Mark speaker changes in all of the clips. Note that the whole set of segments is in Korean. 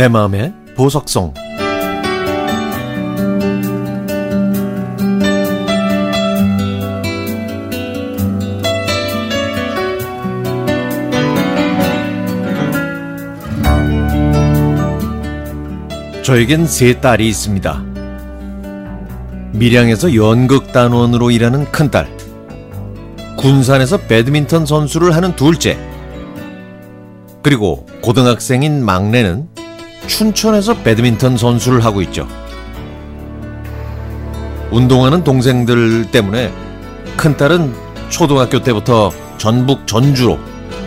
Speaker 1: 내 마음의 보석성 저에겐 세 딸이 있습니다. 밀양에서 연극단원으로 일하는 큰딸, 군산에서 배드민턴 선수를 하는 둘째, 그리고 고등학생인 막내는 춘천에서 배드민턴 선수를 하고 있죠. 운동하는 동생들 때문에 큰딸은 초등학교 때부터 전북 전주로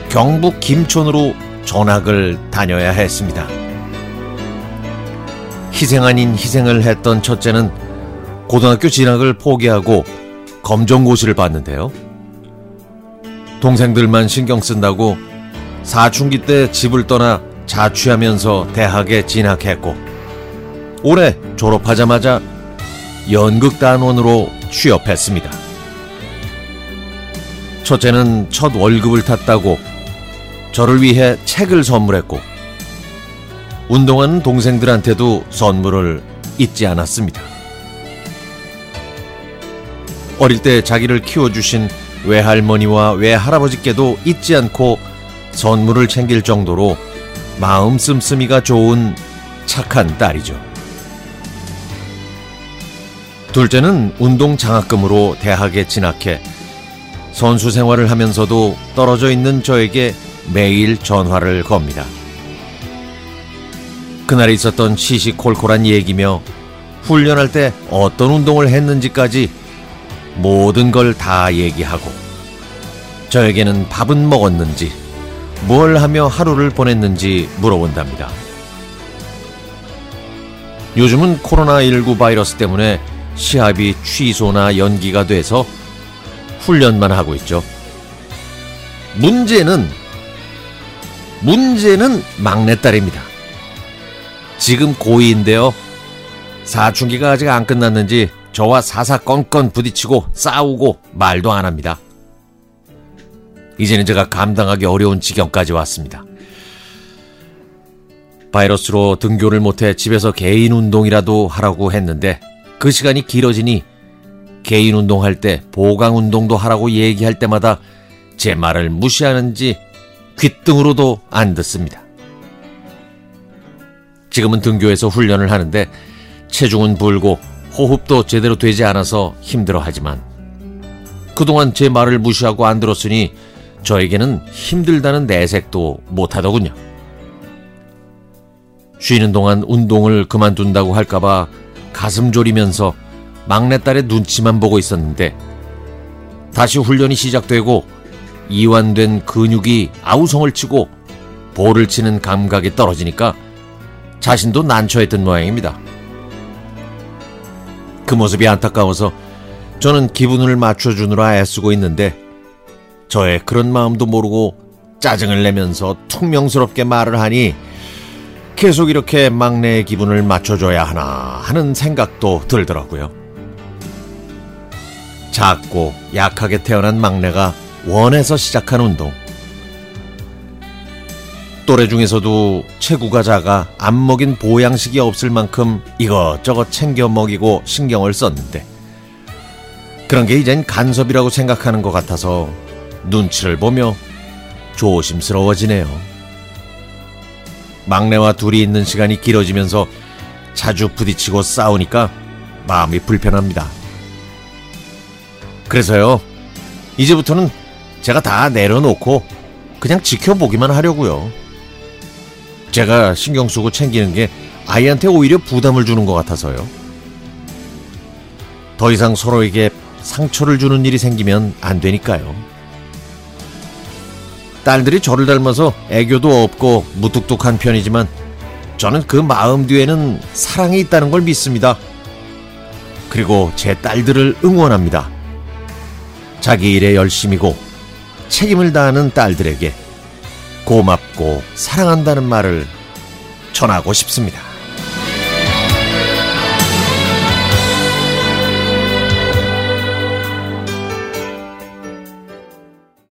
Speaker 1: 경북 김천으로 전학을 다녀야 했습니다. 희생 아닌 희생을 했던 첫째는 고등학교 진학을 포기하고 검정고시를 봤는데요. 동생들만 신경 쓴다고 사춘기 때 집을 떠나 자취하면서 대학에 진학했고 올해 졸업하자마자 연극단원으로 취업했습니다. 첫째는 첫 월급을 탔다고 저를 위해 책을 선물했고 운동하는 동생들한테도 선물을 잊지 않았습니다. 어릴 때 자기를 키워주신 외할머니와 외할아버지께도 잊지 않고 선물을 챙길 정도로 마음 씀씀이가 좋은 착한 딸이죠. 둘째는 운동 장학금으로 대학에 진학해 선수 생활을 하면서도 떨어져 있는 저에게 매일 전화를 겁니다. 그날에 있었던 시시콜콜한 얘기며 훈련할 때 어떤 운동을 했는지까지 모든 걸 다 얘기하고 저에게는 밥은 먹었는지 뭘 하며 하루를 보냈는지 물어본답니다. 요즘은 코로나19 바이러스 때문에 시합이 취소나 연기가 돼서 훈련만 하고 있죠. 문제는 문제는 막내딸입니다. 지금 고2인데요. 사춘기가 아직 안 끝났는지 저와 사사건건 부딪히고 싸우고 말도 안 합니다. 이제는 제가 감당하기 어려운 지경까지 왔습니다. 바이러스로 등교를 못해 집에서 개인 운동이라도 하라고 했는데 그 시간이 길어지니 개인 운동할 때 보강 운동도 하라고 얘기할 때마다 제 말을 무시하는지 귓등으로도 안 듣습니다. 지금은 등교에서 훈련을 하는데 체중은 불고 호흡도 제대로 되지 않아서 힘들어 하지만 그동안 제 말을 무시하고 안 들었으니 저에게는 힘들다는 내색도 못하더군요. 쉬는 동안 운동을 그만둔다고 할까봐 가슴 졸이면서 막내딸의 눈치만 보고 있었는데 다시 훈련이 시작되고 이완된 근육이 아우성을 치고 볼을 치는 감각이 떨어지니까 자신도 난처했던 모양입니다. 그 모습이 안타까워서 저는 기분을 맞춰주느라 애쓰고 있는데 저의 그런 마음도 모르고 짜증을 내면서 퉁명스럽게 말을 하니 계속 이렇게 막내의 기분을 맞춰줘야 하나 하는 생각도 들더라고요. 작고 약하게 태어난 막내가 원해서 시작한 운동. 또래 중에서도 체구가 작아 안 먹인 보양식이 없을 만큼 이것저것 챙겨 먹이고 신경을 썼는데 그런 게 이젠 간섭이라고 생각하는 것 같아서 눈치를 보며 조심스러워지네요. 막내와 둘이 있는 시간이 길어지면서 자주 부딪히고 싸우니까 마음이 불편합니다. 그래서요, 이제부터는 제가 다 내려놓고 그냥 지켜보기만 하려고요. 제가 신경 쓰고 챙기는 게 아이한테 오히려 부담을 주는 것 같아서요. 더 이상 서로에게 상처를 주는 일이 생기면 안 되니까요. 딸들이 저를 닮아서 애교도 없고 무뚝뚝한 편이지만 저는 그 마음 뒤에는 사랑이 있다는 걸 믿습니다. 그리고 제 딸들을 응원합니다. 자기 일에 열심이고 책임을 다하는 딸들에게 고맙고 사랑한다는 말을 전하고 싶습니다.